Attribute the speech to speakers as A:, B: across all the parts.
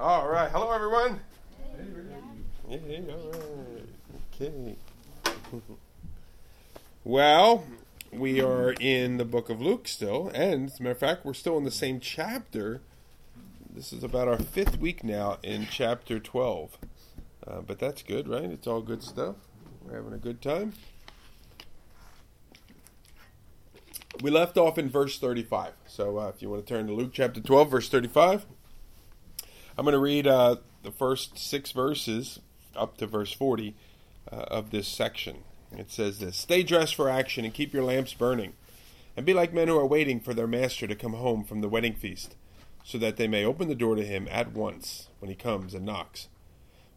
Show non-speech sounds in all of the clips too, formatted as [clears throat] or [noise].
A: All right. Hello, everyone. Hey, all right. Okay. [laughs] well, we are in the book of Luke still, and as a matter of fact, we're still in the same chapter. This is about our fifth week now in chapter 12. Uh, but that's good, right? It's all good stuff. We're having a good time. We left off in verse 35. So uh, if you want to turn to Luke chapter 12, verse 35, I'm going to read uh, the first six verses up to verse 40 uh, of this section. It says this Stay dressed for action and keep your lamps burning, and be like men who are waiting for their master to come home from the wedding feast, so that they may open the door to him at once when he comes and knocks.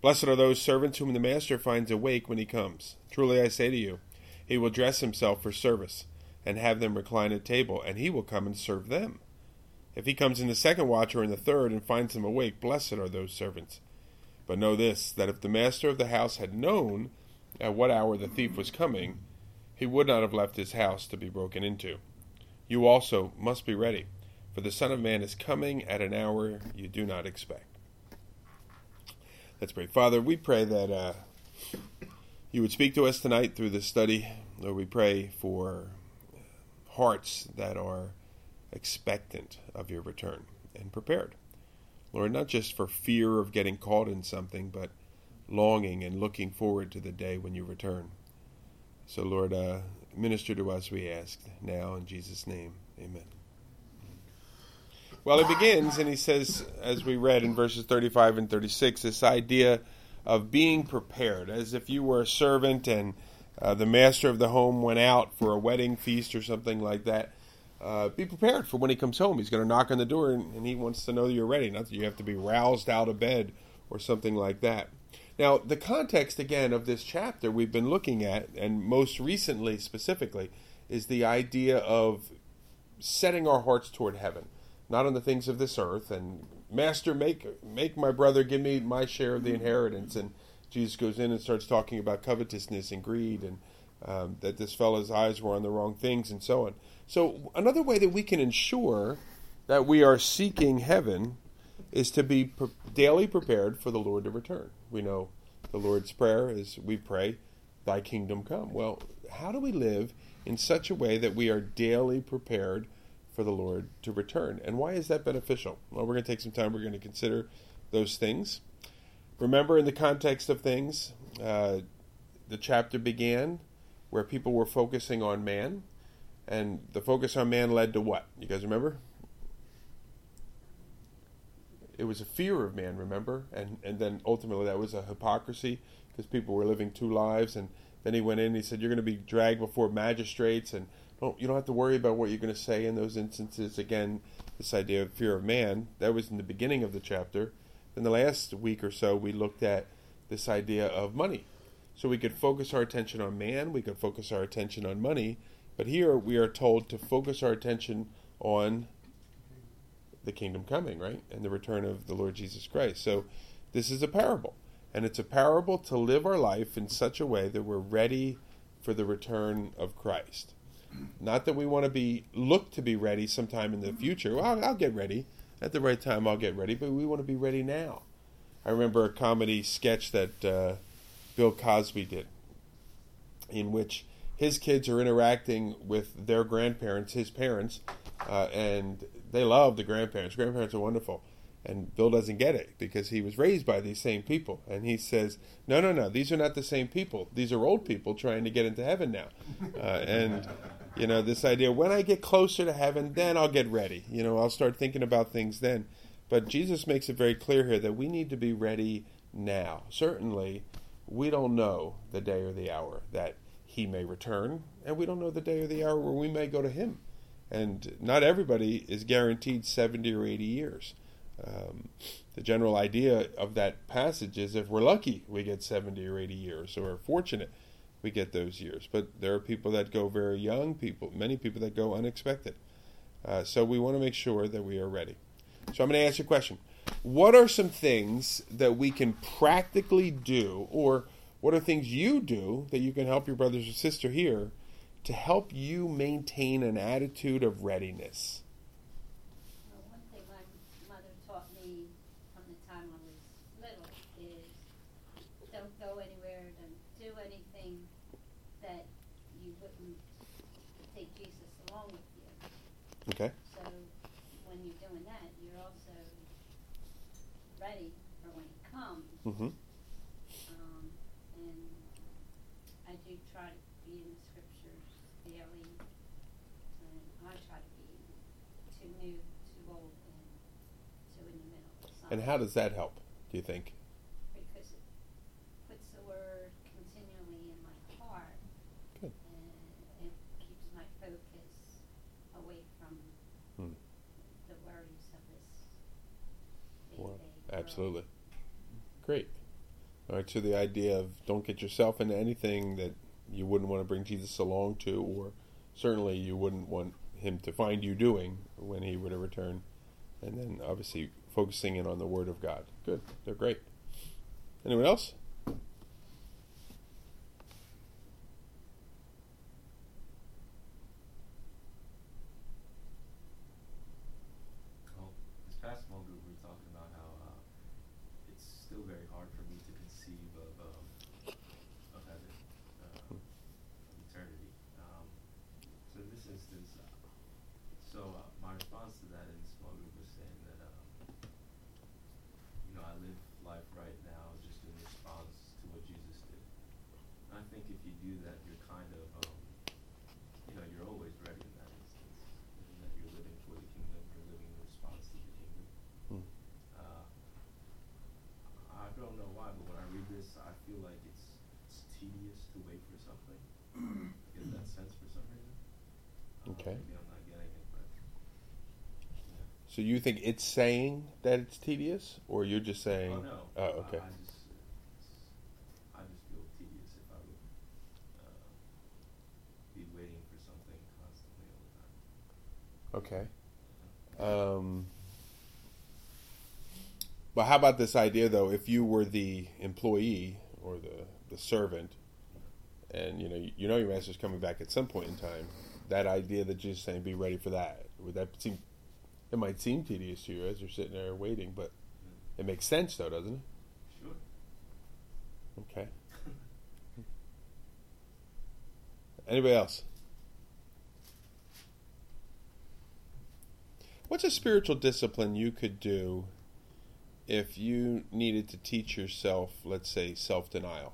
A: Blessed are those servants whom the master finds awake when he comes. Truly I say to you, he will dress himself for service, and have them recline at table, and he will come and serve them. If he comes in the second watch or in the third and finds them awake, blessed are those servants. But know this, that if the master of the house had known at what hour the thief was coming, he would not have left his house to be broken into. You also must be ready, for the Son of Man is coming at an hour you do not expect. Let's pray. Father, we pray that uh, you would speak to us tonight through this study. Lord, we pray for hearts that are expectant of your return and prepared. Lord, not just for fear of getting caught in something, but longing and looking forward to the day when you return. So, Lord, uh, minister to us, we ask now in Jesus' name. Amen. Well, he begins and he says, as we read in verses 35 and 36, this idea of being prepared, as if you were a servant and uh, the master of the home went out for a wedding feast or something like that. Uh, be prepared for when he comes home. He's going to knock on the door and, and he wants to know that you're ready, not that you have to be roused out of bed or something like that. Now, the context again of this chapter we've been looking at, and most recently specifically, is the idea of setting our hearts toward heaven, not on the things of this earth. And Master, make make my brother give me my share of the inheritance. And Jesus goes in and starts talking about covetousness and greed, and um, that this fellow's eyes were on the wrong things, and so on. So, another way that we can ensure that we are seeking heaven is to be pre- daily prepared for the Lord to return. We know the Lord's Prayer is we pray, Thy kingdom come. Well, how do we live in such a way that we are daily prepared for the Lord to return? And why is that beneficial? Well, we're going to take some time, we're going to consider those things. Remember, in the context of things, uh, the chapter began where people were focusing on man and the focus on man led to what? You guys remember? It was a fear of man, remember? And and then ultimately that was a hypocrisy because people were living two lives. And then he went in and he said, You're going to be dragged before magistrates and don't you don't have to worry about what you're going to say in those instances. Again, this idea of fear of man, that was in the beginning of the chapter. In the last week or so, we looked at this idea of money. So we could focus our attention on man, we could focus our attention on money, but here we are told to focus our attention on the kingdom coming, right? And the return of the Lord Jesus Christ. So this is a parable. And it's a parable to live our life in such a way that we're ready for the return of Christ. Not that we want to be look to be ready sometime in the future. Well, I'll, I'll get ready at the right time. I'll get ready, but we want to be ready now. I remember a comedy sketch that uh, Bill Cosby did, in which his kids are interacting with their grandparents, his parents, uh, and they love the grandparents. Grandparents are wonderful. And Bill doesn't get it because he was raised by these same people. And he says, No, no, no, these are not the same people. These are old people trying to get into heaven now. Uh, and, you know, this idea when I get closer to heaven, then I'll get ready. You know, I'll start thinking about things then. But Jesus makes it very clear here that we need to be ready now. Certainly, we don't know the day or the hour that he may return, and we don't know the day or the hour where we may go to him. And not everybody is guaranteed 70 or 80 years. Um, the general idea of that passage is if we're lucky, we get 70 or 80 years, or fortunate, we get those years. But there are people that go very young, people, many people that go unexpected. Uh, so we want to make sure that we are ready. So I'm going to ask you a question. What are some things that we can practically do, or what are things you do that you can help your brothers or sister here to help you maintain an attitude of readiness?
B: One thing my mother taught me from the time I was little is don't go anywhere, don't do anything that you wouldn't take Jesus along with you.
A: Okay.
B: So when you're doing that, you're also ready for when he comes.
A: Mm-hmm.
B: And
A: how does that help? Do you think?
B: Because it puts the word continually in my heart,
A: Good.
B: and it keeps my focus away from
A: Hmm.
B: the worries of this
A: Well, absolutely. Great. All right. So the idea of don't get yourself into anything that you wouldn't want to bring Jesus along to, or certainly you wouldn't want him to find you doing when he were to return, and then obviously focusing in on the Word of God. Good. They're great. Anyone else?
C: Well, this past small group, we were talking about how uh, it's still very hard for me to conceive of um, of heaven, uh, of eternity. Um, so in this instance, uh, so uh, my response to that in the small group was saying that um, you know I live life right now just in response to what Jesus did. And I think if you do that, you're kind of um, you know you're always ready in that instance, in that you're living for the kingdom, you're living in response to the kingdom.
A: Hmm.
C: Uh, I don't know why, but when I read this, I feel like it's, it's tedious to wait for something. I get that sense for some reason. Uh,
A: Okay.
C: Maybe I'm not getting it, but yeah.
A: So you think it's saying that it's tedious, or you're just saying?
C: Oh no.
A: Oh,
C: Uh,
A: okay.
C: I just, it's, I just feel tedious if I would uh, be waiting for something constantly all the time.
A: Okay. Um, but how about this idea, though? If you were the employee or the, the servant, and you know you, you know your master's coming back at some point in time, that idea that you're saying be ready for that would that seem? It might seem tedious to you as you're sitting there waiting, but it makes sense, though, doesn't it?
C: Sure.
A: Okay. Anybody else? What's a spiritual discipline you could do if you needed to teach yourself, let's say, self denial?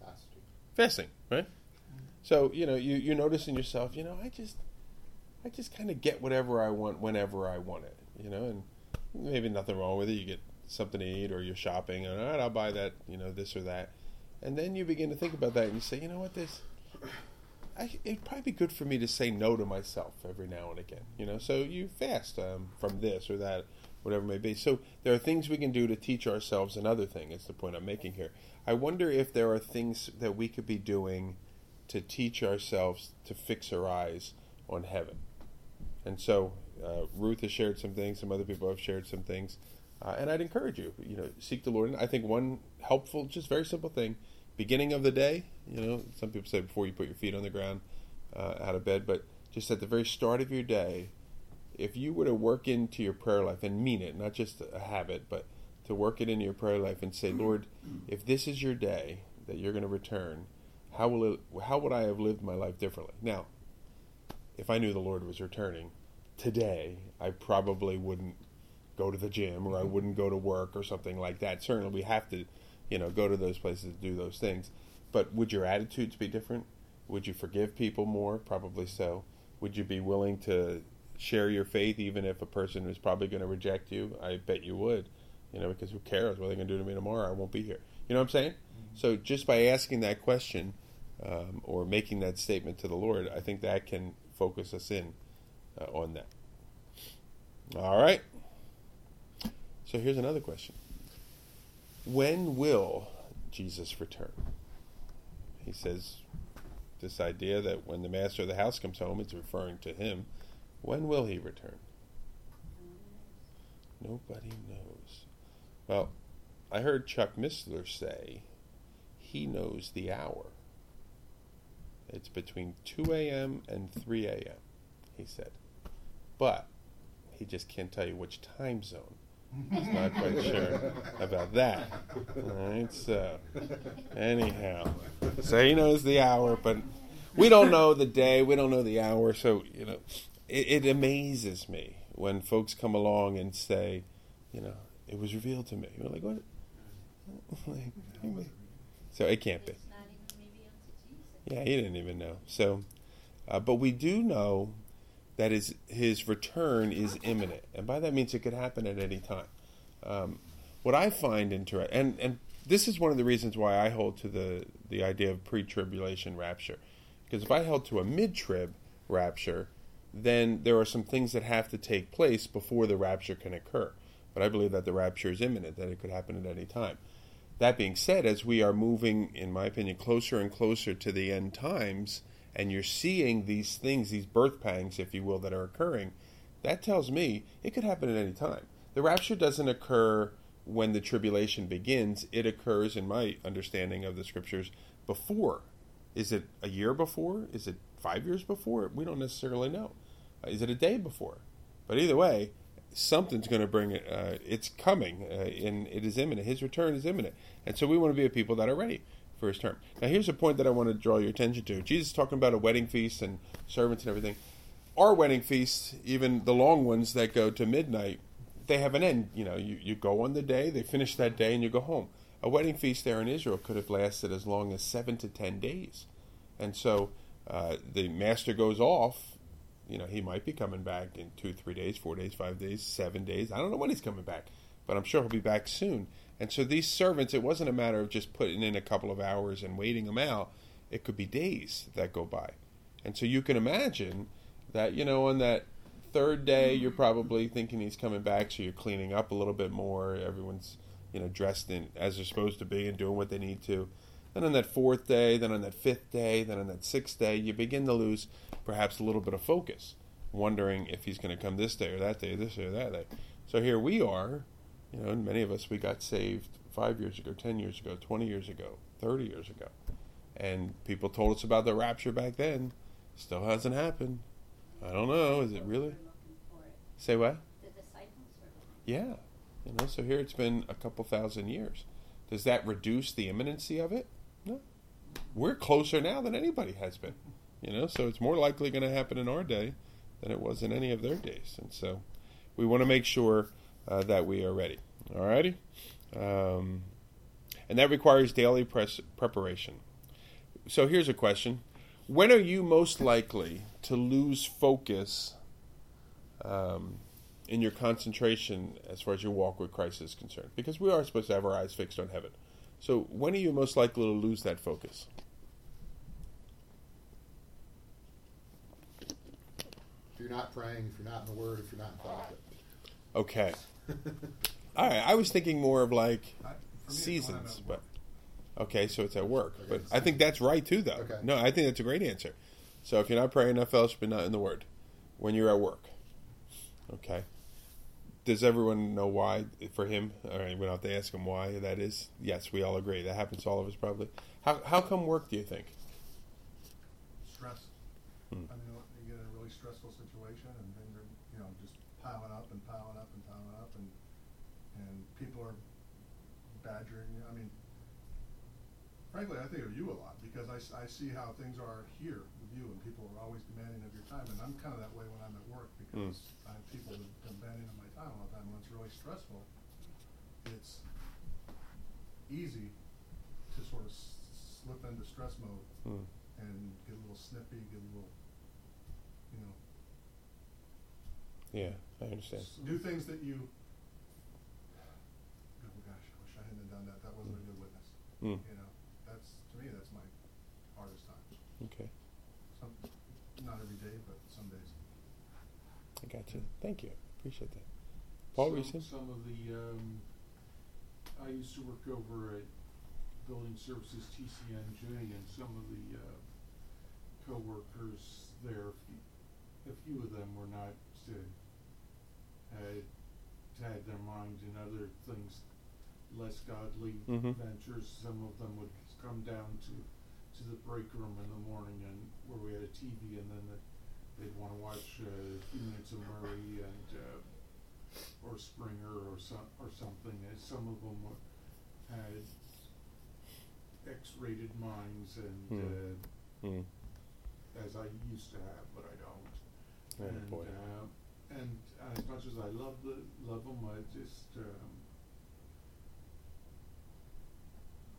D: Fasting.
A: Fasting, right? So, you know, you, you notice in yourself, you know, I just I just kind of get whatever I want whenever I want it, you know, and maybe nothing wrong with it. You get something to eat or you're shopping and all right, I'll buy that, you know, this or that. And then you begin to think about that and you say, you know what, this I, it'd probably be good for me to say no to myself every now and again, you know. So you fast um, from this or that, whatever it may be. So there are things we can do to teach ourselves another thing. Is the point I'm making here. I wonder if there are things that we could be doing to teach ourselves to fix our eyes on heaven. And so uh, Ruth has shared some things. Some other people have shared some things. Uh, and I'd encourage you, you know, seek the Lord. And I think one helpful, just very simple thing, beginning of the day, you know, some people say before you put your feet on the ground uh, out of bed, but just at the very start of your day, if you were to work into your prayer life and mean it, not just a habit, but to work it into your prayer life and say, Lord, if this is your day that you're going to return, how will it, how would I have lived my life differently? Now, if I knew the Lord was returning today, I probably wouldn't go to the gym or I wouldn't go to work or something like that. Certainly, we have to, you know, go to those places to do those things. But would your attitudes be different? Would you forgive people more? Probably so. Would you be willing to share your faith even if a person is probably going to reject you? I bet you would. You know, because who cares what they're going to do to me tomorrow? I won't be here. You know what I'm saying? So just by asking that question um, or making that statement to the Lord, I think that can focus us in uh, on that. All right. So here's another question When will Jesus return? He says this idea that when the master of the house comes home, it's referring to him. When will he return? Nobody knows. Well, I heard Chuck Missler say he knows the hour. It's between 2 a.m. and 3 a.m., he said. But he just can't tell you which time zone. He's not quite sure about that. All right, so anyhow, so he knows the hour, but we don't know the day. We don't know the hour. So you know, it, it amazes me when folks come along and say, you know, it was revealed to me. We're like, what? [laughs] So it can't be.
B: It's not even revealed to Jesus.
A: Yeah, he didn't even know. So, uh, but we do know that his his return is imminent, and by that means it could happen at any time. Um, what I find interesting, and and this is one of the reasons why I hold to the the idea of pre-tribulation rapture, because if I held to a mid-trib rapture, then there are some things that have to take place before the rapture can occur. But I believe that the rapture is imminent, that it could happen at any time. That being said, as we are moving, in my opinion, closer and closer to the end times, and you're seeing these things, these birth pangs, if you will, that are occurring, that tells me it could happen at any time. The rapture doesn't occur when the tribulation begins, it occurs, in my understanding of the scriptures, before. Is it a year before? Is it five years before? We don't necessarily know. Is it a day before? But either way, something's going to bring it. Uh, it's coming, uh, and it is imminent. His return is imminent, and so we want to be a people that are ready his term. Now, here's a point that I want to draw your attention to. Jesus is talking about a wedding feast and servants and everything. Our wedding feasts, even the long ones that go to midnight, they have an end. You know, you, you go on the day, they finish that day, and you go home. A wedding feast there in Israel could have lasted as long as seven to ten days, and so uh, the master goes off you know, he might be coming back in two, three days, four days, five days, seven days. I don't know when he's coming back, but I'm sure he'll be back soon. And so these servants, it wasn't a matter of just putting in a couple of hours and waiting them out. It could be days that go by. And so you can imagine that, you know, on that third day, you're probably thinking he's coming back, so you're cleaning up a little bit more. Everyone's, you know, dressed in as they're supposed to be and doing what they need to. Then on that fourth day, then on that fifth day, then on that sixth day, you begin to lose perhaps a little bit of focus, wondering if he's going to come this day or that day, this day or that day. So here we are, you know, and many of us, we got saved five years ago, 10 years ago, 20 years ago, 30 years ago. And people told us about the rapture back then. Still hasn't happened. I don't know. Is it really?
B: We're looking for it.
A: Say what?
B: The disciples.
A: Yeah. You know, so here it's been a couple thousand years. Does that reduce the imminency of it? No. We're closer now than anybody has been. You know, so it's more likely going to happen in our day than it was in any of their days. And so we want to make sure uh, that we are ready. All righty? Um, and that requires daily press preparation. So here's a question When are you most likely to lose focus um, in your concentration as far as your walk with Christ is concerned? Because we are supposed to have our eyes fixed on heaven. So when are you most likely to lose that focus?
D: If you're not praying, if you're not in the Word, if you're not in thought.
A: Okay. All right. I was thinking more of like
E: I- for me, it's when I'm
A: seasons, but okay, so it's at work.
D: Okay.
A: But I think that's right too, though.
D: Okay.
A: No, I think that's a great answer. So if you're not praying enough fellowship and not in the Word, when you're at work, okay. Does everyone know why for him? All right, we don't have to ask him why that is. Yes, we all agree that happens to all of us probably. How how come work? Do you think?
E: stress.
A: Hmm.
E: I mean, you get in a really stressful situation and things are, you know, just piling up and piling up and piling up and, and people are badgering you. I mean, frankly, I think of you a lot because I, I see how things are here with you and people are always demanding of your time. And I'm kind of that way when I'm at work because I have people demanding of my time all the time. When it's really stressful, it's easy to sort of s- slip into stress mode
A: Hmm.
E: and get a little snippy, get a little, you know,
A: Yeah, I understand.
E: s- do things that you. Oh gosh, I wish I hadn't done that. That wasn't a good witness.
A: Hmm.
E: You know, that's to me that's my hardest time.
A: Okay,
E: Some, not every day, but some days.
A: I got you. Thank you. Appreciate that. Paul, were you
F: some,
A: saying?
F: some of the, um, I used to work over at Building Services TCNJ and some of the, uh, coworkers there, a few, a few of them were not, uh, had, had their minds in other things, less godly
A: Mhm.
F: ventures. Some of them would come down to, to the break room in the morning and where we had a TV and then the, they'd wanna watch, uh, a of Maury and, uh, or Springer or some or something. And some of them were, had X-rated minds, and
A: Hmm.
F: uh,
A: Hmm.
F: as I used to have, but I don't.
A: Oh,
F: and
A: boy.
F: Uh, and as much as I love the love them, I just um,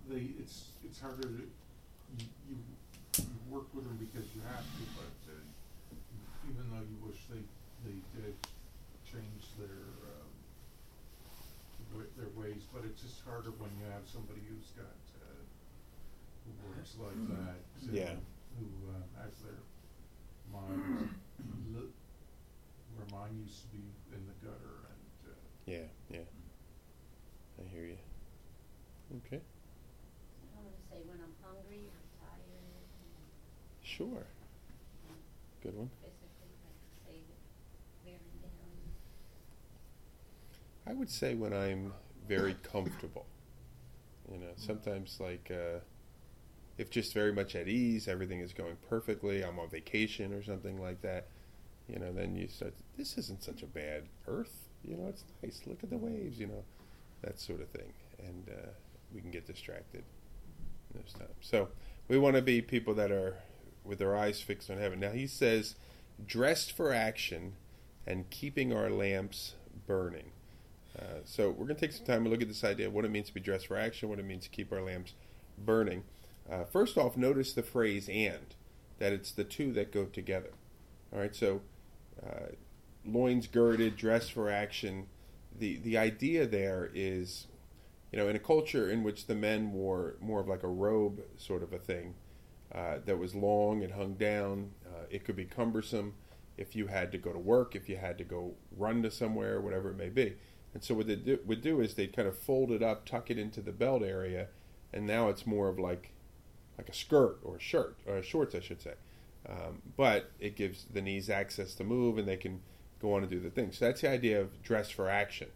F: they it's it's harder to you, you you work with them because you have to, but uh, even though you wish they they did change their um, wa- their ways, but it's just harder when you have somebody who's got uh, who works like that. uh,
A: Yeah.
F: Who uh, has their mind li- where mine used to be in the gutter and uh,
A: Yeah, yeah. I hear you. Okay.
B: I want to say when I'm hungry or tired and
A: Sure. Good one.
B: physically, like say that wearing down.
A: I would say when I'm very comfortable. You know, sometimes like uh, if just very much at ease, everything is going perfectly. I'm on vacation or something like that. You know, then you start. This isn't such a bad Earth. You know, it's nice. Look at the waves. You know, that sort of thing, and uh, we can get distracted those times. So we want to be people that are with their eyes fixed on heaven. Now he says, dressed for action and keeping our lamps burning. Uh, so we're going to take some time and look at this idea of what it means to be dressed for action, what it means to keep our lamps burning. Uh, first off, notice the phrase "and," that it's the two that go together. All right, so uh, loins girded, dressed for action. The the idea there is, you know, in a culture in which the men wore more of like a robe sort of a thing uh, that was long and hung down. Uh, it could be cumbersome if you had to go to work, if you had to go run to somewhere, whatever it may be. And so what they do, would do is they'd kind of fold it up, tuck it into the belt area, and now it's more of like like a skirt or a shirt or shorts, I should say. Um, but it gives the knees access to move, and they can go on and do the thing. So that's the idea of dress for action.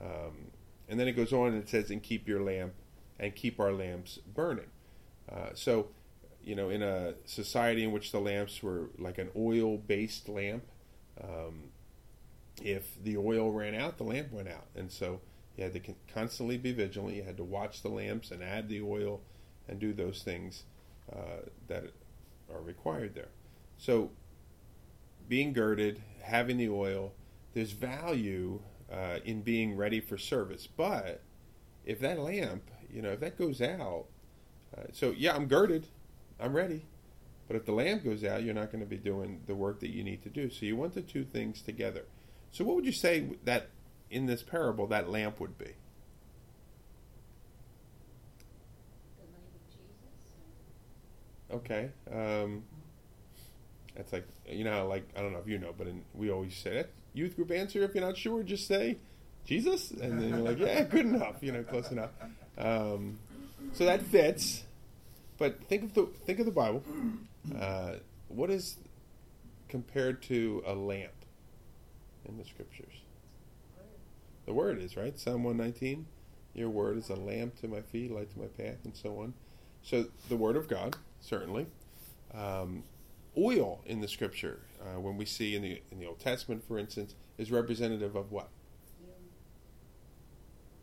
A: Um, and then it goes on and it says, "And keep your lamp, and keep our lamps burning." Uh, so, you know, in a society in which the lamps were like an oil-based lamp, um, if the oil ran out, the lamp went out, and so you had to constantly be vigilant. You had to watch the lamps and add the oil, and do those things uh, that are required there. So, being girded, having the oil, there's value uh, in being ready for service. But if that lamp, you know, if that goes out, uh, so yeah, I'm girded, I'm ready. But if the lamp goes out, you're not going to be doing the work that you need to do. So you want the two things together. So what would you say that in this parable that lamp would be?
B: The light of Jesus.
A: Okay. Um, that's like you know, like I don't know if you know, but in, we always say that youth group answer. If you're not sure, just say Jesus, and then you're like, yeah, good enough. You know, close enough. Um, so that fits. But think of the think of the Bible. [clears throat] Uh, what is compared to a lamp in the scriptures? The word is right. Psalm one nineteen. Your word is a lamp to my feet, light to my path, and so on. So the word of God, certainly. Um, oil in the scripture, uh, when we see in the in the Old Testament, for instance, is representative of what?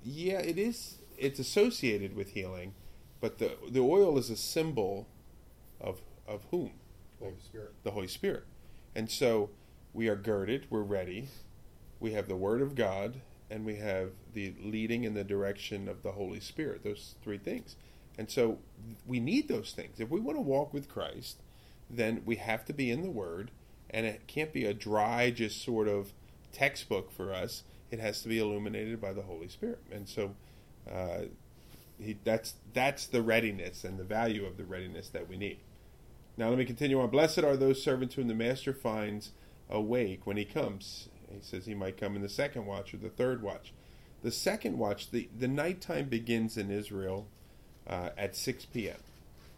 A: Yeah, it is. It's associated with healing, but the the oil is a symbol of of whom?
D: Holy Spirit.
A: the Holy Spirit. And so we are girded, we're ready. We have the Word of God, and we have the leading and the direction of the Holy Spirit. Those three things. And so we need those things. If we want to walk with Christ, then we have to be in the Word, and it can't be a dry, just sort of textbook for us. It has to be illuminated by the Holy Spirit. And so uh, he, that's that's the readiness and the value of the readiness that we need. Now let me continue on. Blessed are those servants whom the master finds awake when he comes. He says he might come in the second watch or the third watch. The second watch, the, the nighttime begins in Israel uh, at 6 p.m.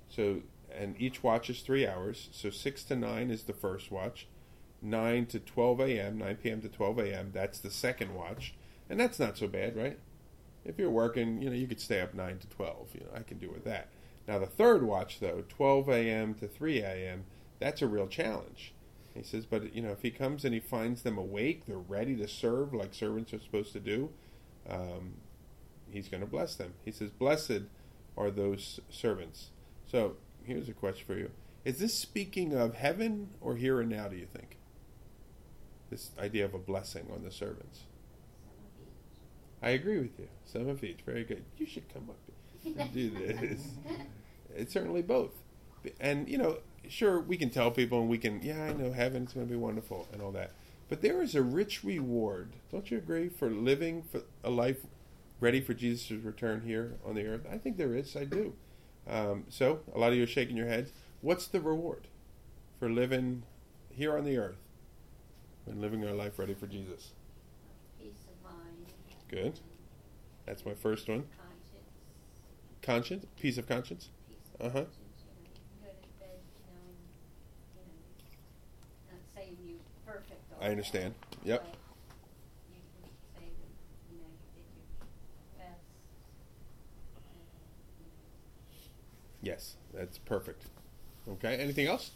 A: So, and each watch is three hours. So 6 to 9 is the first watch. 9 to 12 a.m., 9 p.m. to 12 a.m., that's the second watch. And that's not so bad, right? If you're working, you know, you could stay up 9 to 12. You know, I can do with that. Now, the third watch, though, 12 a.m. to 3 a.m., that's a real challenge. He says, but you know, if he comes and he finds them awake, they're ready to serve like servants are supposed to do. Um, he's going to bless them. He says, "Blessed are those servants." So here's a question for you: Is this speaking of heaven or here and now? Do you think this idea of a blessing on the servants?
B: Some of each.
A: I agree with you. Some of each. Very good. You should come up and do this. [laughs] It's certainly both. And, you know, sure, we can tell people and we can, yeah, I know heaven's going to be wonderful and all that. But there is a rich reward, don't you agree, for living for a life ready for Jesus' return here on the earth? I think there is. I do. Um, so, a lot of you are shaking your heads. What's the reward for living here on the earth and living our life ready for Jesus?
B: Peace of mind.
A: Good. That's my first one.
B: Conscience.
A: Conscience, peace of conscience.
B: Peace
A: Uh-huh.
B: conscience. You know, you can go to bed knowing, you know, not saying you perfect. all
A: I understand. Yep.
B: But you can say that, you know, you did your best. And, you know,
A: Yes, that's perfect. Okay. Anything else?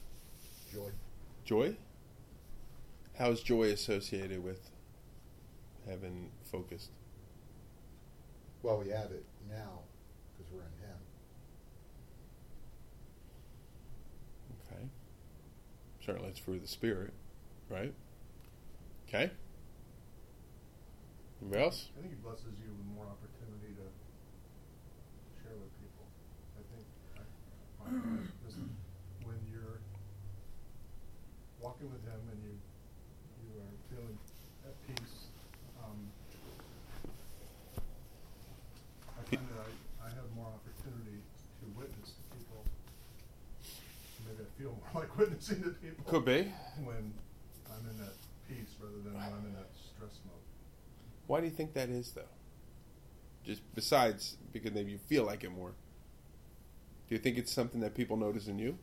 D: Joy.
A: Joy. How's joy associated with heaven focused?
D: Well, we have it now because we're in Him.
A: Okay. Certainly, it's through the spirit, right? Okay. Anybody else?
E: I think he blesses you with more opportunity to share with people. I think I, my, when you're walking with him and you you are feeling at peace, um, I find that I, I have more opportunity to witness to people. Maybe I feel more witnessing to people
A: Could be.
E: when I'm in that peace rather than when I'm in that stress mode.
A: Why do you think that is, though? Just besides because maybe you feel like it more. Do you think it's something that people notice in you?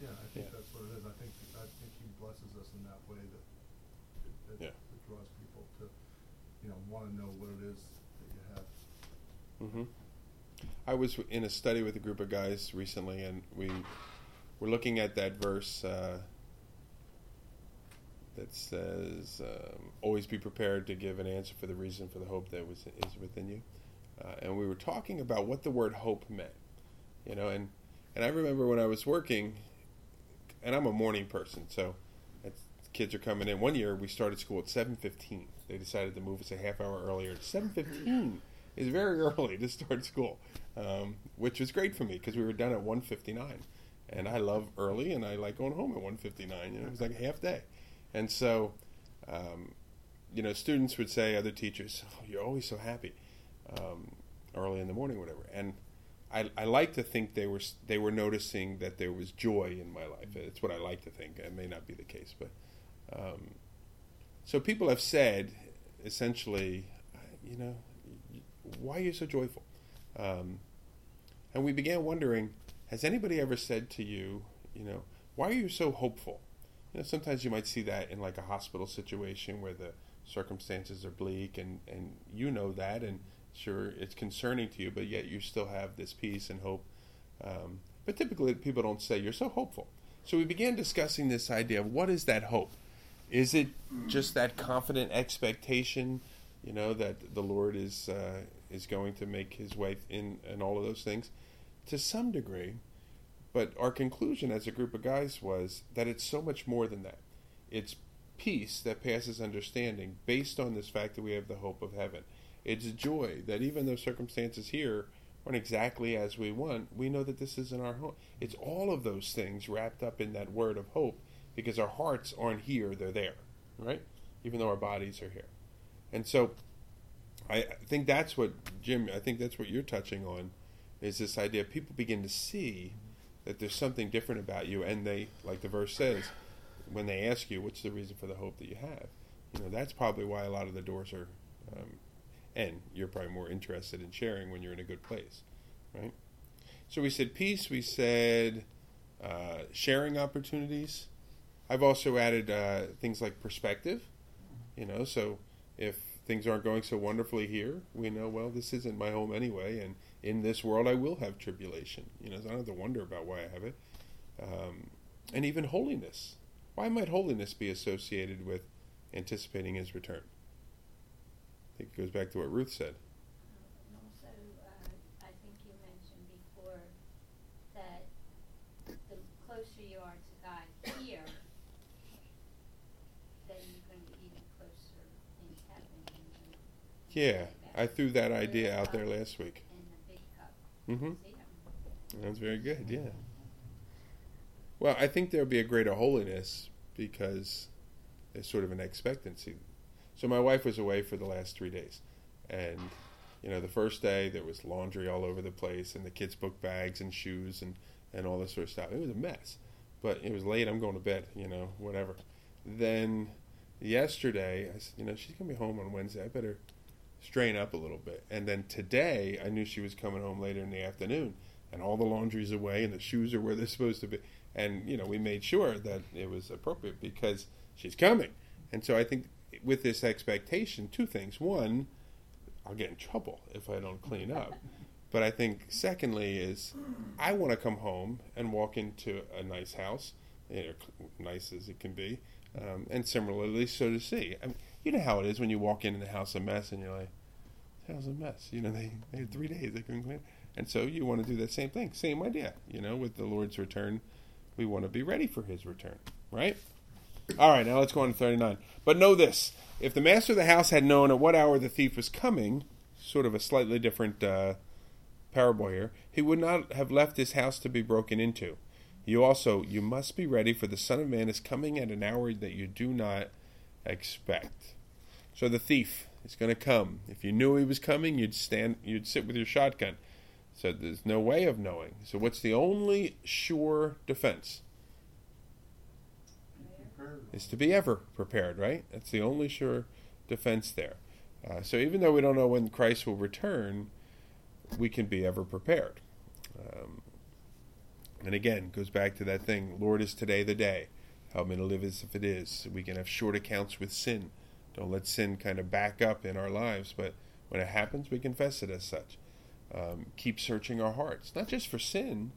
E: Yeah, I think
A: Yeah.
E: that's what it is. I think I think he blesses us in that way that it, that,
A: Yeah.
E: that draws people to, you know, want to know what it is that you have.
A: Mm-hmm. I was in a study with a group of guys recently, and we were looking at that verse uh, that says, um, "Always be prepared to give an answer for the reason for the hope that was is within you." Uh, and we were talking about what the word hope meant, you know. And and I remember when I was working, and I'm a morning person, so kids are coming in. One year we started school at seven fifteen. They decided to move us a half hour earlier. Seven fifteen is very [laughs] early to start school, um, which was great for me because we were done at one fifty nine, and I love early and I like going home at one fifty nine. You know, it was like a half day, and so. Um, you know, students would say, other teachers, [laughs] oh, "You're always so happy um, early in the morning, whatever." And I, I like to think they were they were noticing that there was joy in my life. It's what I like to think. It may not be the case, but um, so people have said, essentially, you know, why are you so joyful? Um, and we began wondering, has anybody ever said to you, you know, why are you so hopeful? You know, sometimes you might see that in like a hospital situation where the circumstances are bleak and, and you know that and sure it's concerning to you, but yet you still have this peace and hope. Um, but typically people don't say you're so hopeful. So we began discussing this idea of what is that hope? Is it just that confident expectation, you know, that the Lord is uh, is going to make His way in and all of those things? To some degree, but our conclusion as a group of guys was that it's so much more than that. It's peace that passes understanding based on this fact that we have the hope of heaven. It's joy that even though circumstances here aren't exactly as we want, we know that this isn't our home. It's all of those things wrapped up in that word of hope because our hearts aren't here, they're there, right? Even though our bodies are here. And so I think that's what, Jim, I think that's what you're touching on is this idea people begin to see that there's something different about you and they like the verse says when they ask you what's the reason for the hope that you have? You know that's probably why a lot of the doors are um, and you're probably more interested in sharing when you're in a good place right? So we said peace we said uh, sharing opportunities. I've also added uh, things like perspective you know so if things aren't going so wonderfully here we know well this isn't my home anyway and in this world I will have tribulation. You know, I don't have to wonder about why I have it. Um, and even holiness. Why might holiness be associated with anticipating his return? I think it goes back to what Ruth said.
B: And also, uh, I think you mentioned before that the closer you are to God here, then you're going to be even closer in heaven. and you- you
A: Yeah, I threw that idea out there last week.
B: In the big cup.
A: Mm-hmm. That's very good, yeah. Well, I think there'll be a greater holiness because there's sort of an expectancy. So my wife was away for the last three days, and you know, the first day there was laundry all over the place, and the kids' book bags and shoes and and all this sort of stuff. It was a mess, but it was late. I'm going to bed, you know, whatever. Then yesterday, I said, you know, she's gonna be home on Wednesday. I better strain up a little bit. And then today, I knew she was coming home later in the afternoon, and all the laundry's away, and the shoes are where they're supposed to be. And you know, we made sure that it was appropriate because she's coming. And so I think with this expectation, two things: one, I'll get in trouble if I don't clean up. [laughs] But I think secondly is I want to come home and walk into a nice house, you know, nice as it can be, um, and similarly so to see. I mean, you know how it is when you walk into the house a mess and you're like, "The house a mess." You know, they, they had three days they couldn't clean, and so you want to do that same thing, same idea. You know, with the Lord's return, we want to be ready for His return, right? All right, now let's go on to 39. But know this if the master of the house had known at what hour the thief was coming, sort of a slightly different uh, parable here, he would not have left his house to be broken into. You also, you must be ready, for the Son of Man is coming at an hour that you do not expect. So the thief is going to come. If you knew he was coming, you'd stand, you'd sit with your shotgun. So there's no way of knowing. So what's the only sure defense? Is to be ever prepared, right? That's the only sure defense there. Uh, so even though we don't know when Christ will return, we can be ever prepared. Um, and again, goes back to that thing Lord, is today the day? Help me to live as if it is. We can have short accounts with sin. Don't let sin kind of back up in our lives, but when it happens, we confess it as such. Um, keep searching our hearts, not just for sin,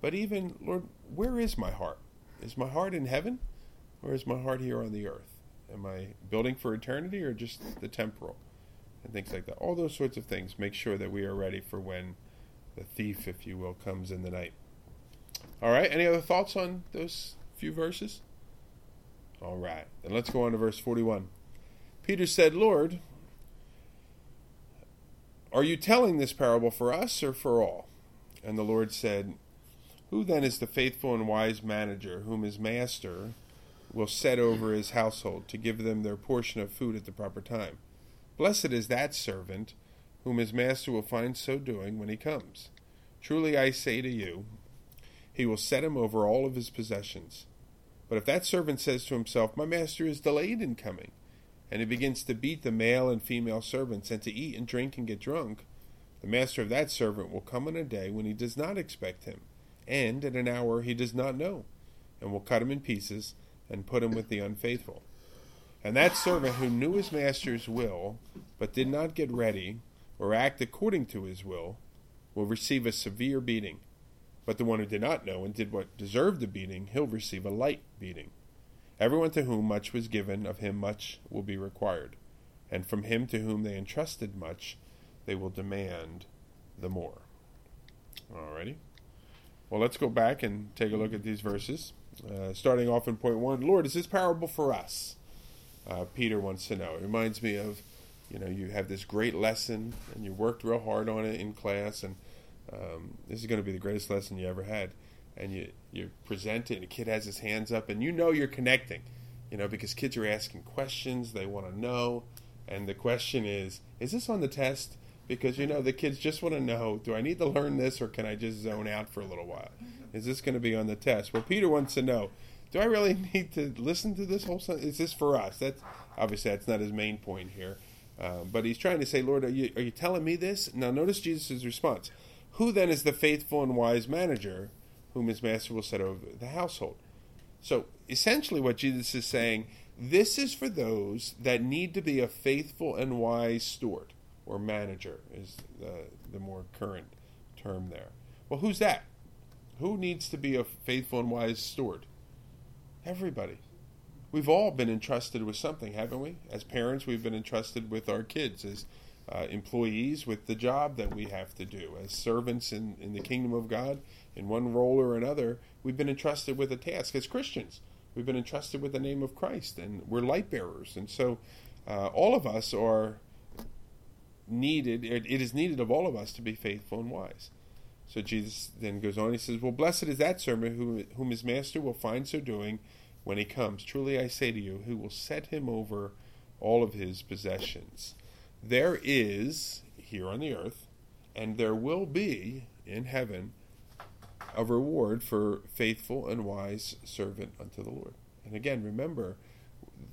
A: but even, Lord, where is my heart? Is my heart in heaven? Or is my heart here on the earth? Am I building for eternity or just the temporal? And things like that. All those sorts of things. Make sure that we are ready for when the thief, if you will, comes in the night. All right. Any other thoughts on those few verses? All right. Then let's go on to verse 41. Peter said, Lord, are you telling this parable for us or for all? And the Lord said, Who then is the faithful and wise manager whom his master will set over his household to give them their portion of food at the proper time? Blessed is that servant whom his master will find so doing when he comes. Truly I say to you, he will set him over all of his possessions. But if that servant says to himself, My master is delayed in coming, and he begins to beat the male and female servants, and to eat and drink and get drunk, the master of that servant will come on a day when he does not expect him, and at an hour he does not know, and will cut him in pieces and put him with the unfaithful. And that servant who knew his master's will, but did not get ready or act according to his will, will receive a severe beating. But the one who did not know and did what deserved the beating, he'll receive a light beating. Everyone to whom much was given, of him much will be required. And from him to whom they entrusted much, they will demand the more. Alrighty. Well, let's go back and take a look at these verses. Uh, starting off in point one Lord, is this parable for us? Uh, Peter wants to know. It reminds me of, you know, you have this great lesson and you worked real hard on it in class, and um, this is going to be the greatest lesson you ever had. And you, you present it, and kid has his hands up, and you know you're connecting, you know, because kids are asking questions, they want to know. And the question is, is this on the test? Because, you know, the kids just want to know do I need to learn this, or can I just zone out for a little while? Is this going to be on the test? Well, Peter wants to know do I really [laughs] need to listen to this whole? Sen- is this for us? That's obviously that's not his main point here, um, but he's trying to say, Lord, are you are you telling me this? Now, notice Jesus' response: Who then is the faithful and wise manager, whom his master will set over the household? So essentially, what Jesus is saying: This is for those that need to be a faithful and wise steward or manager is the the more current term there. Well, who's that? Who needs to be a faithful and wise steward? Everybody. we've all been entrusted with something, haven't we? As parents, we've been entrusted with our kids. As uh, employees, with the job that we have to do. As servants in, in the kingdom of God, in one role or another, we've been entrusted with a task. As Christians, we've been entrusted with the name of Christ, and we're light bearers. And so, uh, all of us are needed. It, is needed of all of us to be faithful and wise. So Jesus then goes on. He says, "Well, blessed is that servant whom, whom his master will find so doing when he comes. Truly, I say to you, who will set him over all of his possessions." There is here on the earth, and there will be in heaven, a reward for faithful and wise servant unto the Lord. And again, remember,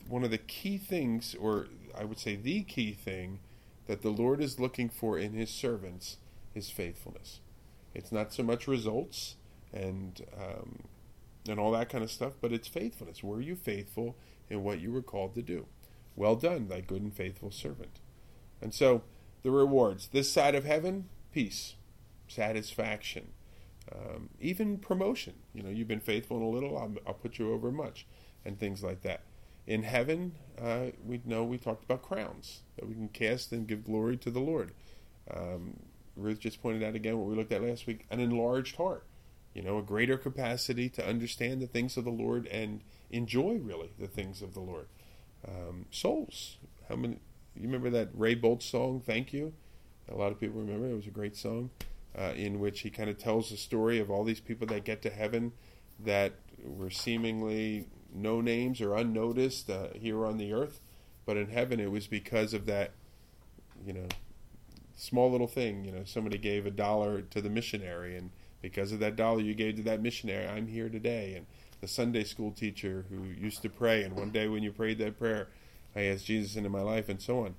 A: one of the key things, or I would say the key thing, that the Lord is looking for in his servants is faithfulness. It's not so much results and um, and all that kind of stuff, but it's faithfulness. Were you faithful in what you were called to do? Well done, thy good and faithful servant. And so the rewards this side of heaven, peace, satisfaction, um, even promotion. You know, you've been faithful in a little, I'll, I'll, put you over much, and things like that. In heaven, uh, we know we talked about crowns that we can cast and give glory to the Lord. Um, Ruth just pointed out again what we looked at last week an enlarged heart, you know, a greater capacity to understand the things of the Lord and enjoy really the things of the Lord. Um, souls, how many? You remember that Ray Boltz song, Thank You? A lot of people remember. It was a great song uh, in which he kind of tells the story of all these people that get to heaven that were seemingly no names or unnoticed uh, here on the earth. But in heaven, it was because of that, you know, small little thing. You know, somebody gave a dollar to the missionary, and because of that dollar you gave to that missionary, I'm here today. And the Sunday school teacher who used to pray, and one day when you prayed that prayer, I asked Jesus into my life, and so on.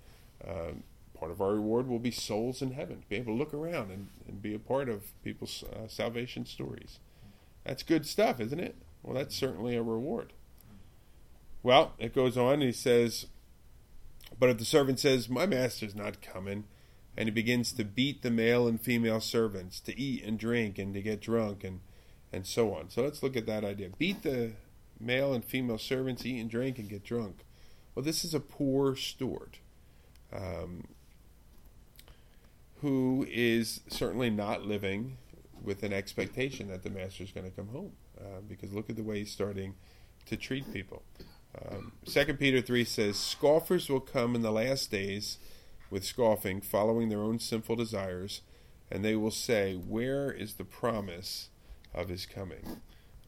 A: Um, part of our reward will be souls in heaven, be able to look around and, and be a part of people's uh, salvation stories. That's good stuff, isn't it? Well, that's certainly a reward. Well, it goes on, and he says, But if the servant says, My master's not coming, and he begins to beat the male and female servants to eat and drink and to get drunk and, and so on. So let's look at that idea. Beat the male and female servants, eat and drink, and get drunk. Well, this is a poor steward. Um, who is certainly not living with an expectation that the master is going to come home. Uh, because look at the way he's starting to treat people. Um, Second um, Peter 3 says, Scoffers will come in the last days with scoffing, following their own sinful desires, and they will say, Where is the promise of his coming?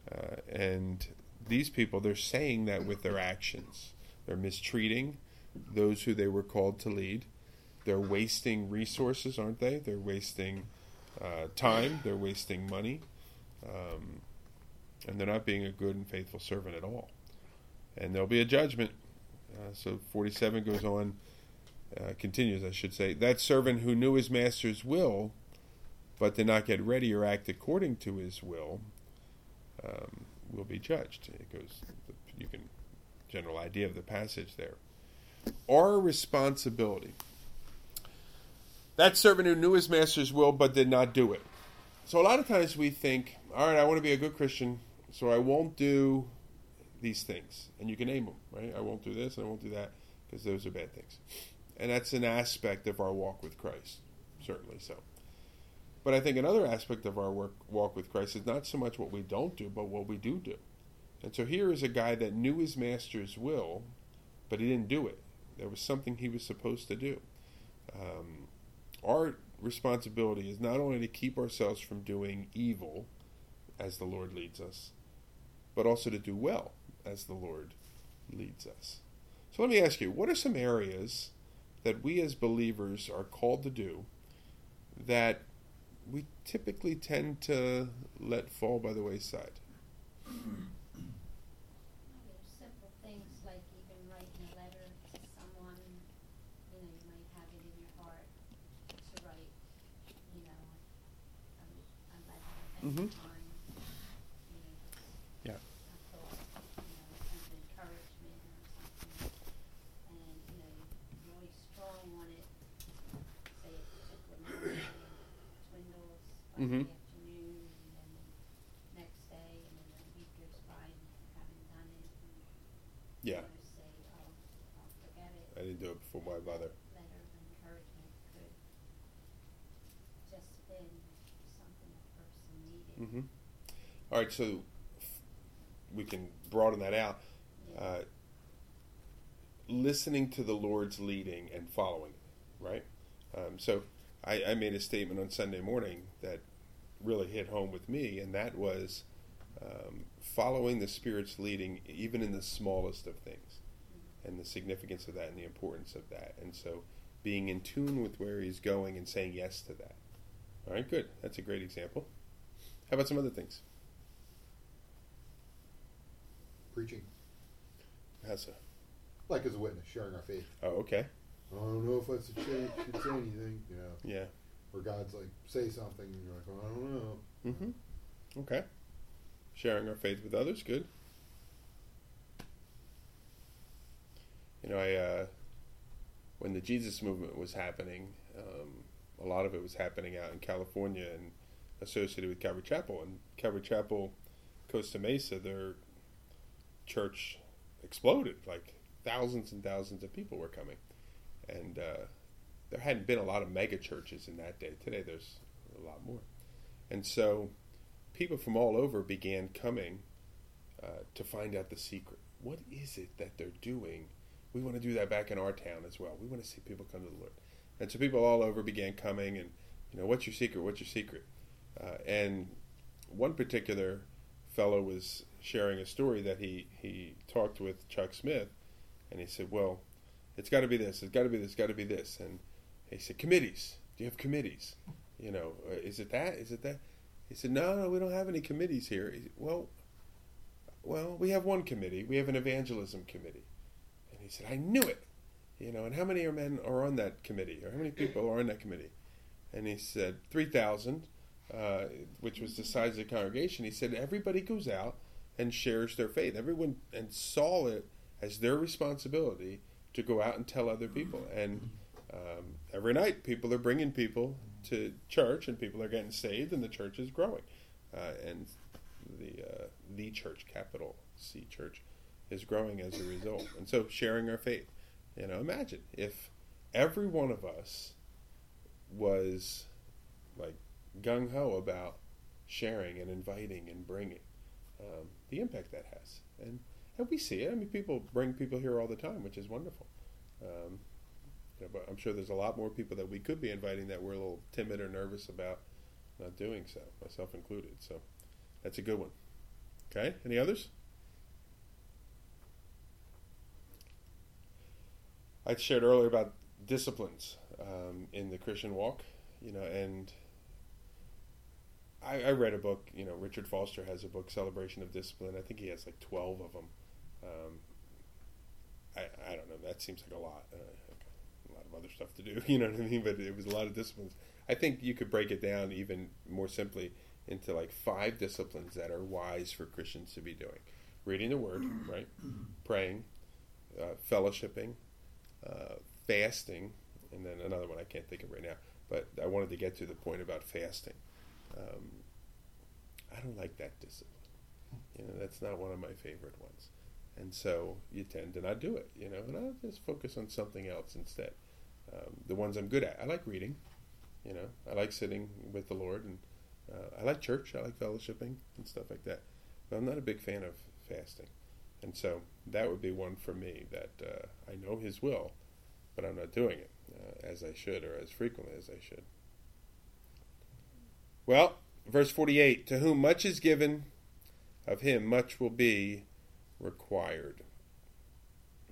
A: Uh, and these people, they're saying that with their actions. They're mistreating those who they were called to lead. They're wasting resources, aren't they? They're wasting uh, time. They're wasting money. Um, and they're not being a good and faithful servant at all. And there'll be a judgment. Uh, so 47 goes on, uh, continues, I should say. That servant who knew his master's will, but did not get ready or act according to his will, um, will be judged. It goes, you can, general idea of the passage there. Our responsibility that servant who knew his master's will but did not do it. So a lot of times we think, all right, I want to be a good Christian, so I won't do these things. And you can name them, right? I won't do this I won't do that because those are bad things. And that's an aspect of our walk with Christ, certainly so. But I think another aspect of our work, walk with Christ is not so much what we don't do, but what we do do. And so here is a guy that knew his master's will, but he didn't do it. There was something he was supposed to do. Um, our responsibility is not only to keep ourselves from doing evil as the Lord leads us, but also to do well as the Lord leads us. So let me ask you, what are some areas that we as believers are called to do that we typically tend to let fall by the wayside? Hmm. Mm-hmm. Yeah. Mm-hmm. Afternoon, and then next day, and then a week goes by and haven't done it. bother.
B: letter of encouragement could just been something a person needed.
A: hmm All right, so we can broaden that out. Uh, listening to the Lord's leading and following, right? Um, so I, I made a statement on Sunday morning that really hit home with me, and that was um, following the Spirit's leading, even in the smallest of things, and the significance of that and the importance of that. And so being in tune with where He's going and saying yes to that. All right, good. That's a great example. How about some other things?
D: Preaching,
A: How's that?
D: like as a witness, sharing our faith.
A: Oh, okay.
D: I don't know if I should say, should say anything, you know.
A: Yeah.
D: Or God's like, say something, and you're like, well, I don't know.
A: Mm-hmm. Okay. Sharing our faith with others, good. You know, I uh, when the Jesus movement was happening, um, a lot of it was happening out in California and associated with Calvary Chapel. And Calvary Chapel, Costa Mesa, their church exploded. Like thousands and thousands of people were coming, and uh, there hadn't been a lot of mega churches in that day. Today, there's a lot more, and so people from all over began coming uh, to find out the secret. What is it that they're doing? We want to do that back in our town as well. We want to see people come to the Lord, and so people all over began coming. And you know, what's your secret? What's your secret? Uh, and one particular fellow was sharing a story that he he talked with Chuck Smith, and he said, "Well, it's got to be this. It's got to be this. It's got to be this." And he said, "Committees. Do you have committees? You know, uh, is it that? Is it that?" He said, "No, no, we don't have any committees here." He, well, well, we have one committee. We have an evangelism committee. And he said, "I knew it." You know, and how many men are on that committee, or how many people are on that committee? And he said, three thousand, uh, which was the size of the congregation. He said, everybody goes out and shares their faith. Everyone and saw it as their responsibility to go out and tell other people. And um, every night, people are bringing people to church, and people are getting saved, and the church is growing. Uh, and the uh, the church, capital C church, is growing as a result. And so, sharing our faith. You know, imagine if every one of us was like gung ho about sharing and inviting and bringing um, the impact that has. And and we see it. I mean, people bring people here all the time, which is wonderful. Um, you know, but I'm sure there's a lot more people that we could be inviting that we're a little timid or nervous about not doing so, myself included. So that's a good one. Okay, any others? I shared earlier about disciplines um, in the Christian walk, you know, and I, I read a book. You know, Richard Foster has a book, Celebration of Discipline. I think he has like twelve of them. Um, I I don't know. That seems like a lot. Uh, a lot of other stuff to do. [laughs] You know what I mean? But it was a lot of disciplines. I think you could break it down even more simply into like five disciplines that are wise for Christians to be doing: reading the Word, [clears throat] right? Praying, uh, fellowshipping, uh, fasting, and then another one I can't think of right now. But I wanted to get to the point about fasting. Um, I don't like that discipline. You know, that's not one of my favorite ones. And so you tend to not do it, you know, and I'll just focus on something else instead. Um, the ones I'm good at. I like reading, you know, I like sitting with the Lord, and uh, I like church, I like fellowshipping and stuff like that. But I'm not a big fan of fasting. And so that would be one for me that uh, I know His will, but I'm not doing it uh, as I should or as frequently as I should. Well, verse 48 To whom much is given, of him much will be required.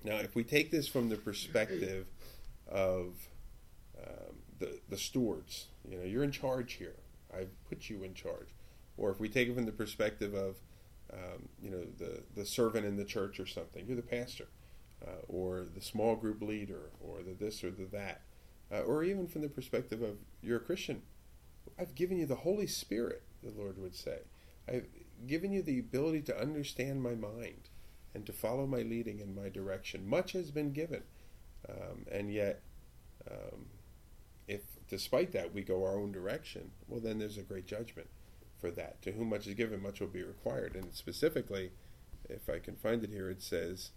A: Now, if we take this from the perspective of um, the, the stewards, you know, you're in charge here. I've put you in charge. Or if we take it from the perspective of, um, you know, the, the servant in the church or something, you're the pastor, uh, or the small group leader, or the this or the that. Uh, or even from the perspective of you're a Christian. I've given you the Holy Spirit, the Lord would say. I've given you the ability to understand my mind and to follow my leading and my direction. Much has been given. Um, and yet, um, if despite that we go our own direction, well, then there's a great judgment for that. To whom much is given, much will be required. And specifically, if I can find it here, it says,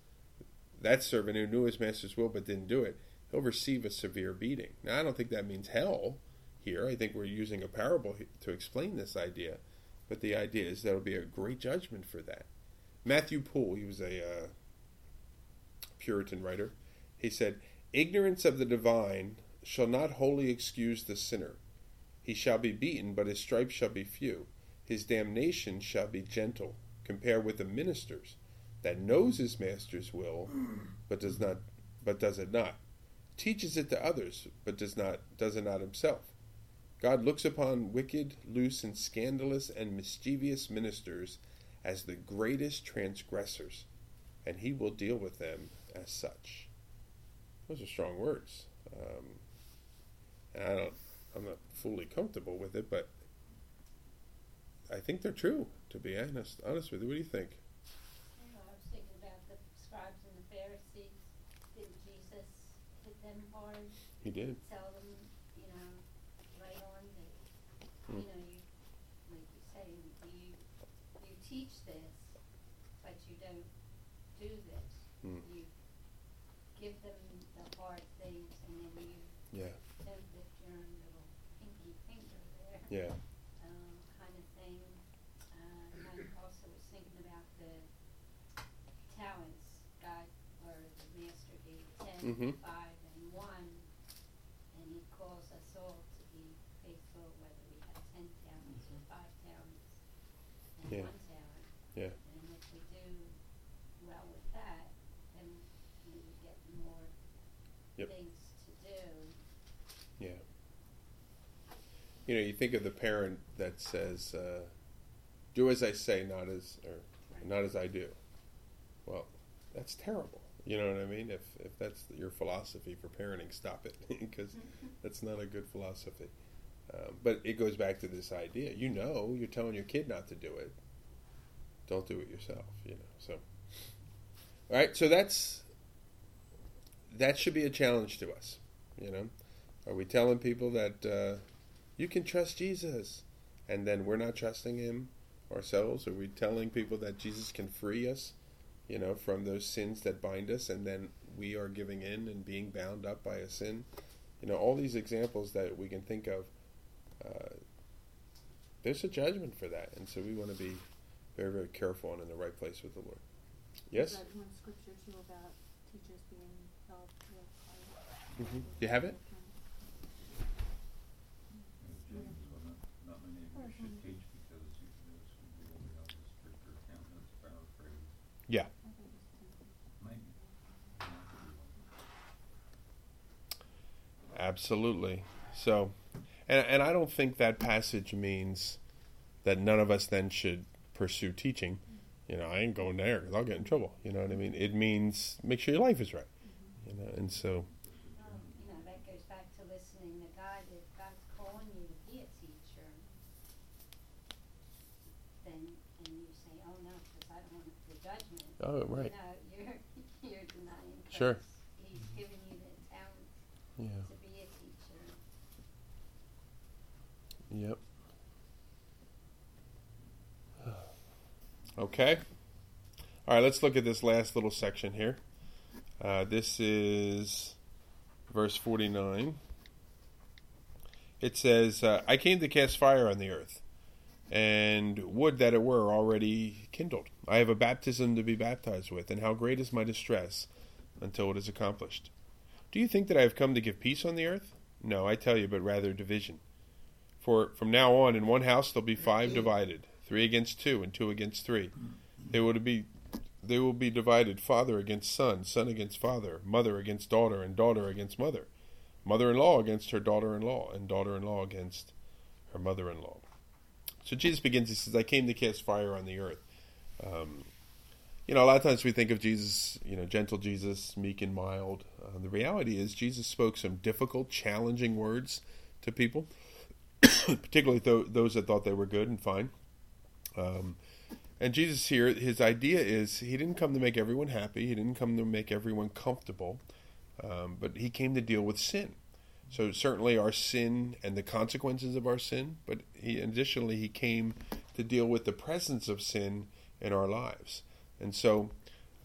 A: that servant who knew his master's will but didn't do it, he'll receive a severe beating. Now, I don't think that means hell here. I think we're using a parable to explain this idea, but the idea is there'll be a great judgment for that. Matthew Poole, he was a uh, Puritan writer, he said, Ignorance of the divine shall not wholly excuse the sinner. He shall be beaten, but his stripes shall be few. His damnation shall be gentle. Compare with the minister's that knows his master's will, but does not, but does it not. Teaches it to others, but does not, does it not himself. God looks upon wicked, loose, and scandalous and mischievous ministers as the greatest transgressors, and he will deal with them as such. Those are strong words. Um, and I don't, I'm not fully comfortable with it, but I think they're true. To be honest, honest with you, what do you think?
B: Know, I was thinking about the scribes and the Pharisees. Did Jesus hit them hard?
A: He did.
B: Them, you know, right on that,
A: Hmm.
B: you know, you, like you say, you, you teach this, but you don't do this.
A: Hmm.
B: You give them the hard things and then you
A: Yeah.
B: don't lift your own little pinky finger there.
A: Yeah.
B: um, kind of thing. Uh, and I also was thinking about the talents God or the master gave 10
A: Mhm.
B: five, and one, and He calls us all to be faithful, whether we have ten talents or five talents and
A: Yeah.
B: one talent.
A: Yeah.
B: And if we do well with that, then we would get more
A: Yep.
B: things to do.
A: Yeah. You know, you think of the parent that says, uh, "Do as I say, not as or not as I do." Well, that's terrible. You know what I mean? If if that's your philosophy for parenting, stop it [laughs] because that's not a good philosophy. Um, but it goes back to this idea. You know, you're telling your kid not to do it. Don't do it yourself. You know. So, all right. So that's that should be a challenge to us. You know, are we telling people that uh, you can trust Jesus, and then we're not trusting Him ourselves? Are we telling people that Jesus can free us, you know, from those sins that bind us, and then we are giving in and being bound up by a sin? You know, all these examples that we can think of. Uh, there's a judgment for that, and so we want to be very, very careful and in the right place with the Lord. Yes.
G: Read one scripture too about teachers being held to a
A: hmm You have it?
H: James, well, not, not many of you should teach because you, those who will be held to stricter account, that's paraphrase,
A: Yeah. Absolutely. So, and and I don't think that passage means that none of us then should pursue teaching. You know, I ain't going there because I'll get in trouble. You know what I mean? It means make sure your life is right. You know, and so
B: Well, you know, that goes back to listening to God. If God's calling you to be a teacher, then, and you say, oh no, because I don't want the judgment.
A: Oh right,
B: No, you're, [laughs] you're denying
A: Sure.
B: He's given you the talent
A: yeah,
B: to be a teacher.
A: yep. [sighs] Okay. All right, let's look at this last little section here. Uh, this is verse 49. It says, uh, I came to cast fire on the earth, and would that it were already kindled. I have a baptism to be baptized with, and how great is my distress until it is accomplished. Do you think that I have come to give peace on the earth? No, I tell you, but rather division. For from now on, in one house there'll be five divided, three against two, and two against three. They will be they will be divided father against son, son against father, mother against daughter, and daughter against mother, mother in law against her daughter in law, and daughter in law against her mother in law. So Jesus begins, he says, I came to cast fire on the earth. Um, you know, a lot of times we think of Jesus, you know, gentle Jesus, meek and mild. Uh, the reality is, Jesus spoke some difficult, challenging words to people, [coughs] particularly th- those that thought they were good and fine. Um, and Jesus here, his idea is he didn't come to make everyone happy, he didn't come to make everyone comfortable, um, but he came to deal with sin. So certainly our sin and the consequences of our sin, but he additionally he came to deal with the presence of sin in our lives. And so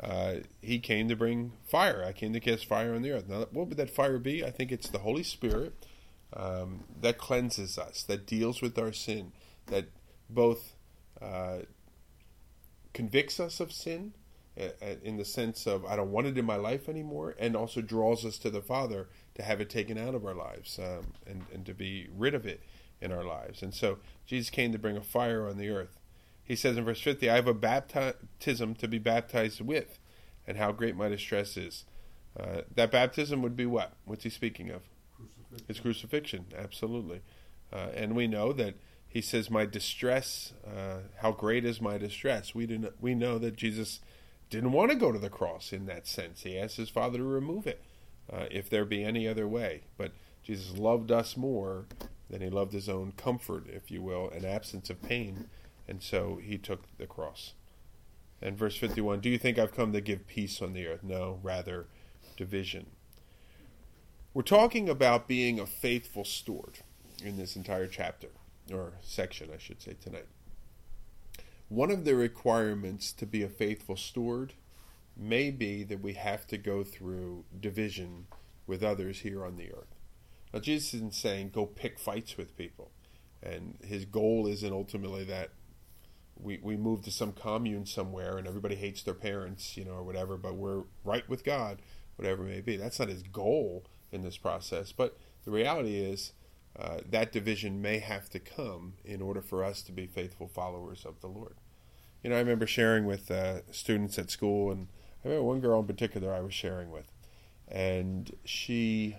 A: uh, he came to bring fire. I came to cast fire on the earth. Now, what would that fire be? I think it's the Holy Spirit um, that cleanses us, that deals with our sin, that both uh, convicts us of sin in the sense of I don't want it in my life anymore, and also draws us to the Father to have it taken out of our lives um, and, and to be rid of it in our lives. And so Jesus came to bring a fire on the earth. He says in verse 50, I have a baptism to be baptized with, and how great my distress is. Uh, that baptism would be what? What's he speaking of?
F: Crucifixion.
A: It's crucifixion, absolutely. Uh, and we know that he says, "My distress, uh, how great is my distress." We do we know that Jesus didn't want to go to the cross in that sense. He asked his Father to remove it, uh, if there be any other way. But Jesus loved us more than he loved his own comfort, if you will, an absence of pain, and so he took the cross. And verse fifty-one: Do you think I've come to give peace on the earth? No, rather division. We're talking about being a faithful steward in this entire chapter, or section, I should say, tonight. One of the requirements to be a faithful steward may be that we have to go through division with others here on the earth. Now, Jesus isn't saying go pick fights with people, and his goal isn't ultimately that we, we move to some commune somewhere and everybody hates their parents, you know, or whatever, but we're right with God, whatever it may be. That's not his goal in this process. But the reality is uh, that division may have to come in order for us to be faithful followers of the Lord. You know, I remember sharing with uh, students at school, and I remember one girl in particular I was sharing with, and she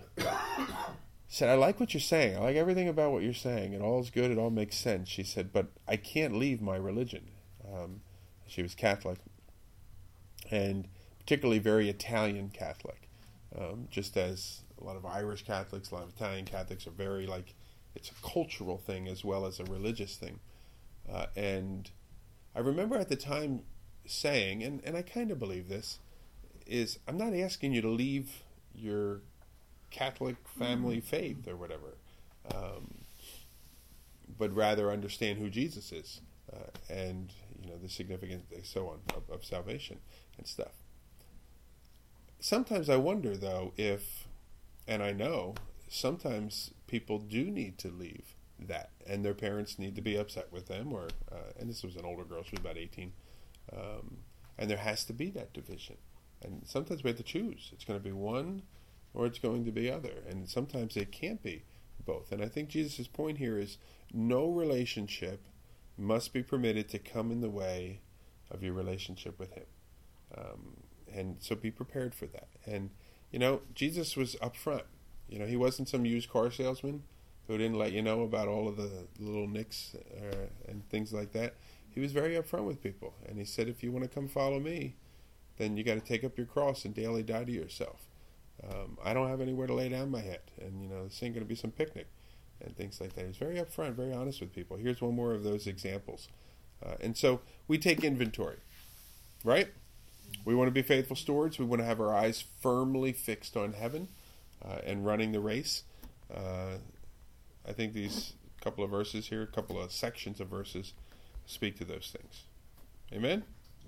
A: said, I like what you're saying. I like everything about what you're saying. It all is good. It all makes sense. She said, but I can't leave my religion. Um, she was Catholic, and particularly very Italian Catholic, um, just as a lot of Irish Catholics, a lot of Italian Catholics are very like it's a cultural thing as well as a religious thing. Uh, and I remember at the time saying, and, and I kind of believe this, is I'm not asking you to leave your Catholic family faith or whatever, um, but rather understand who Jesus is uh, and you know the significance, so on, of, of salvation and stuff. Sometimes I wonder though if and I know sometimes people do need to leave that, and their parents need to be upset with them. Or, uh, and this was an older girl; she was about eighteen, um, and there has to be that division. And sometimes we have to choose: it's going to be one, or it's going to be other. And sometimes it can't be both. And I think Jesus' point here is: no relationship must be permitted to come in the way of your relationship with Him. Um, and so be prepared for that. And you know, Jesus was upfront. You know, he wasn't some used car salesman who didn't let you know about all of the little nicks uh, and things like that. He was very upfront with people, and he said, "If you want to come follow me, then you got to take up your cross and daily die to yourself. Um, I don't have anywhere to lay down my head, and you know, this ain't going to be some picnic and things like that." He's very upfront, very honest with people. Here's one more of those examples, uh, and so we take inventory, right? We want to be faithful stewards. We want to have our eyes firmly fixed on heaven uh, and running the race. Uh, I think these couple of verses here, a couple of sections of verses, speak to those things. Amen?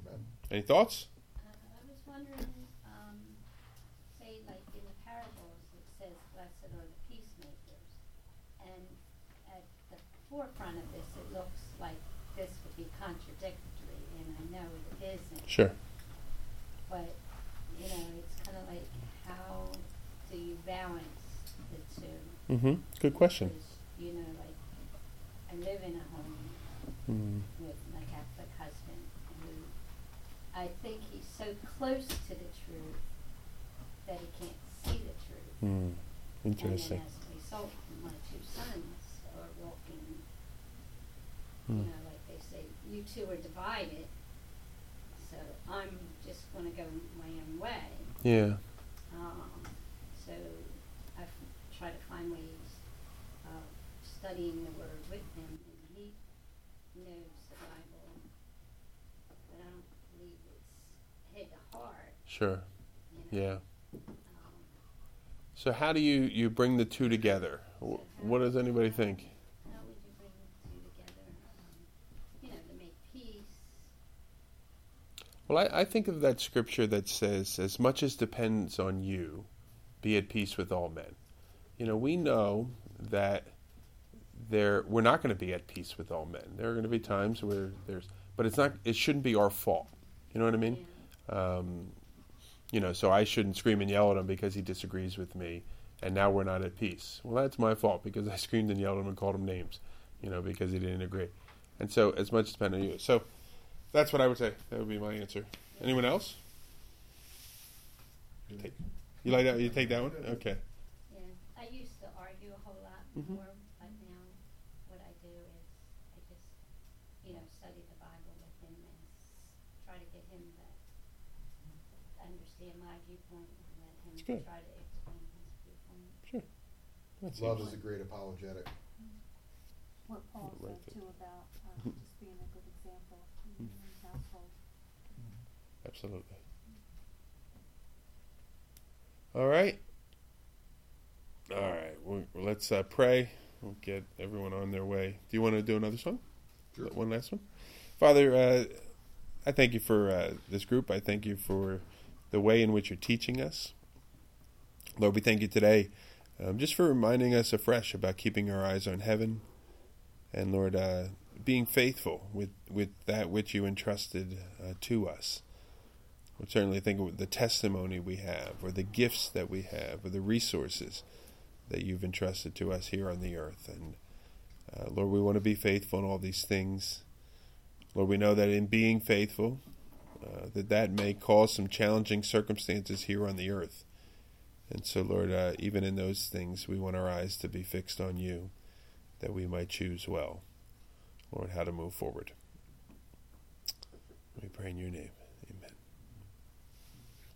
D: Amen.
A: Any thoughts?
B: Uh, I was wondering, um, say like in the parables, it says, blessed are the peacemakers. And at the forefront of this, it looks like this would be contradictory, and I know it isn't.
A: Sure.
B: But, you know, it's kind of like, how do you balance the two?
A: Mm-hmm. Good question.
B: Because, you know, like, I live in a home
A: Mm.
B: with my Catholic husband, who I think he's so close to the truth that he can't see the truth.
A: Mm. Interesting.
B: And then as a result, my two sons are walking,
A: Mm.
B: you know, like they say, you two are divided, so I'm just going to go my own way.
A: Yeah.
B: Um, so I f- try to find ways of studying the Word with him, and he knows the Bible, but I don't believe it's head to heart.
A: Sure.
B: You know?
A: Yeah.
B: Um,
A: So how do you, you bring the two together? Wh- What does anybody think?
B: how would you bring the two together? Um, you know, to make peace.
A: Well, I, I think of that scripture that says, "As much as depends on you, be at peace with all men." You know, we know that there we're not going to be at peace with all men. There are going to be times where there's, but it's not. It shouldn't be our fault. You know what I mean? Um, you know, so I shouldn't scream and yell at him because he disagrees with me, and now we're not at peace. Well, that's my fault because [laughs] I screamed and yelled at him and called him names, you know, because he didn't agree. And so, as much as depends on you. So, that's what I would say. That would be my answer. Anyone else? Take, you like that? You take that one? Okay.
B: Yeah, I used to argue a whole lot more, but now what I do is I just, you know, study the Bible with him and s- try to get him to understand my viewpoint and let
A: good.
B: try to explain his viewpoint.
A: Sure. That's
D: Love is a great apologetic.
G: What Paul
A: Right
G: said
A: there.
G: too about, uh,
A: Mhm. [laughs]
G: just being a good example in
A: Mhm.
G: his household.
A: Absolutely. All right. All right. Well, let's uh, pray. We'll get everyone on their way. Do you want to do another song?
D: Sure.
A: One last one? Father, uh, I thank you for uh, this group. I thank you for the way in which you're teaching us. Lord, we thank you today um, just for reminding us afresh about keeping our eyes on heaven and, Lord, uh, being faithful with, with that which you entrusted uh, to us. We certainly think of the testimony we have, or the gifts that we have, or the resources that you've entrusted to us here on the earth. And uh, Lord, we want to be faithful in all these things. Lord, we know that in being faithful, uh, that that may cause some challenging circumstances here on the earth. And so, Lord, uh, even in those things, we want our eyes to be fixed on you, that we might choose well, Lord, how to move forward. We pray in your name.